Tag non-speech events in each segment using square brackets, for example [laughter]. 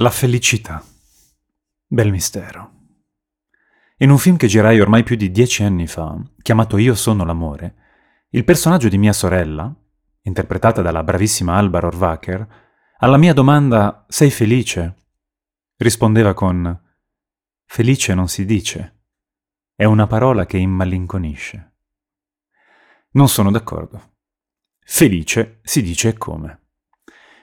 La felicità. Bel mistero. In un film che girai ormai più di dieci anni fa, chiamato Io sono l'amore, il personaggio di mia sorella, interpretata dalla bravissima Alba Rohrwacher, alla mia domanda Sei felice? rispondeva con Felice non si dice. È una parola che immalinconisce. Non sono d'accordo. Felice si dice come.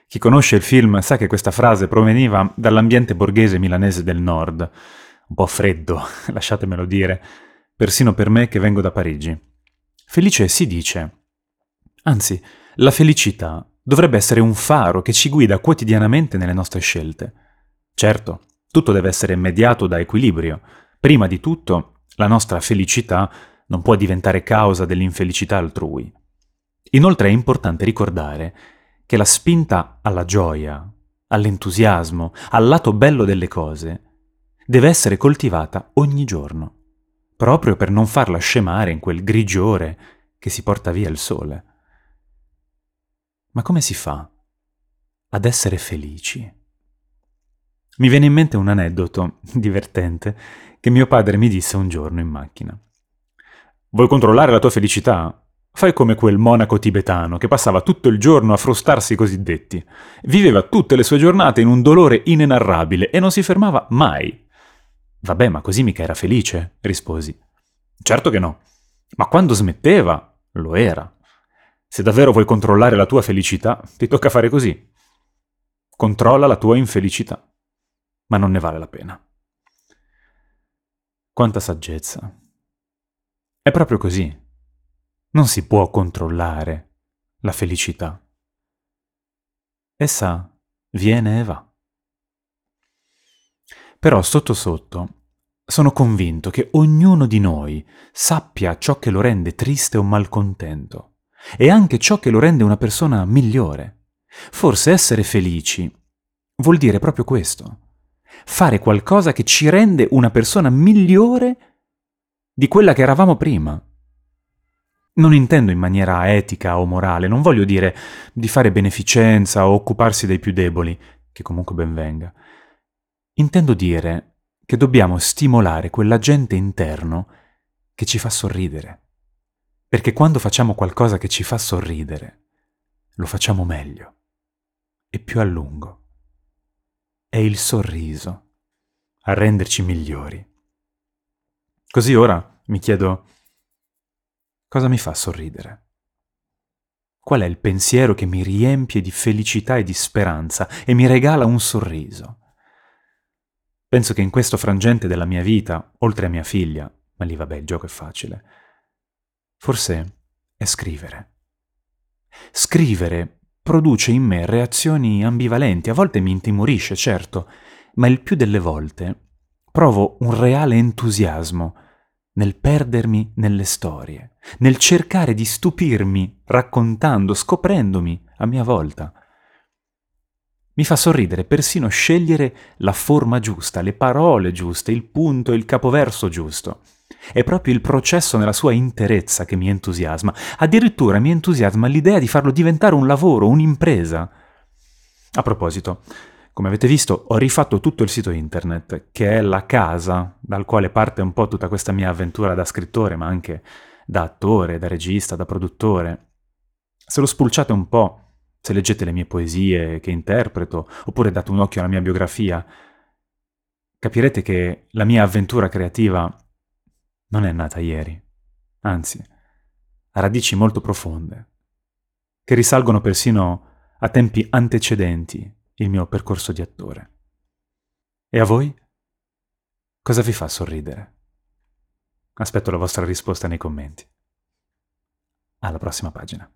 Chi conosce il film sa che questa frase proveniva dall'ambiente borghese milanese del nord, un po' freddo, [laughs] lasciatemelo dire, persino per me che vengo da Parigi. Felice si dice. Anzi, la felicità dovrebbe essere un faro che ci guida quotidianamente nelle nostre scelte. Certo, tutto deve essere mediato da equilibrio. Prima di tutto, la nostra felicità non può diventare causa dell'infelicità altrui. Inoltre è importante ricordare che la spinta alla gioia, all'entusiasmo, al lato bello delle cose, deve essere coltivata ogni giorno, proprio per non farla scemare in quel grigiore che si porta via il sole. Ma come si fa ad essere felici? Mi viene in mente un aneddoto [laughs] divertente che mio padre mi disse un giorno in macchina. Vuoi controllare la tua felicità? Fai come quel monaco tibetano che passava tutto il giorno a frustarsi i cosiddetti. Viveva tutte le sue giornate in un dolore inenarrabile e non si fermava mai. Vabbè, ma così mica era felice, risposi. Certo che no. Ma quando smetteva, lo era. Se davvero vuoi controllare la tua felicità, ti tocca fare così. Controlla la tua infelicità. Ma non ne vale la pena. Quanta saggezza. È proprio così. Non si può controllare la felicità. Essa viene e va. Però sotto sotto sono convinto che ognuno di noi sappia ciò che lo rende triste o malcontento e anche ciò che lo rende una persona migliore. Forse essere felici vuol dire proprio questo, fare qualcosa che ci rende una persona migliore di quella che eravamo prima. Non intendo in maniera etica o morale, non voglio dire di fare beneficenza o occuparsi dei più deboli, che comunque ben venga. Intendo dire che dobbiamo stimolare quell'agente interno che ci fa sorridere. Perché quando facciamo qualcosa che ci fa sorridere, lo facciamo meglio e più a lungo. È il sorriso a renderci migliori. Così ora mi chiedo Cosa mi fa sorridere? Qual è il pensiero che mi riempie di felicità e di speranza e mi regala un sorriso? Penso che in questo frangente della mia vita, oltre a mia figlia, ma lì vabbè il gioco è facile, forse è scrivere. Scrivere produce in me reazioni ambivalenti, a volte mi intimorisce, certo, ma il più delle volte provo un reale entusiasmo nel perdermi nelle storie, nel cercare di stupirmi raccontando, scoprendomi a mia volta. Mi fa sorridere persino scegliere la forma giusta, le parole giuste, il punto il capoverso giusto. È proprio il processo nella sua interezza che mi entusiasma. Addirittura mi entusiasma l'idea di farlo diventare un lavoro, un'impresa. A proposito, come avete visto ho rifatto tutto il sito internet, che è la casa dal quale parte un po' tutta questa mia avventura da scrittore, ma anche da attore, da regista, da produttore. Se lo spulciate un po', se leggete le mie poesie che interpreto, oppure date un occhio alla mia biografia, capirete che la mia avventura creativa non è nata ieri, anzi, ha radici molto profonde, che risalgono persino a tempi antecedenti il mio percorso di attore. E a voi? Cosa vi fa sorridere? Aspetto la vostra risposta nei commenti. Alla prossima pagina.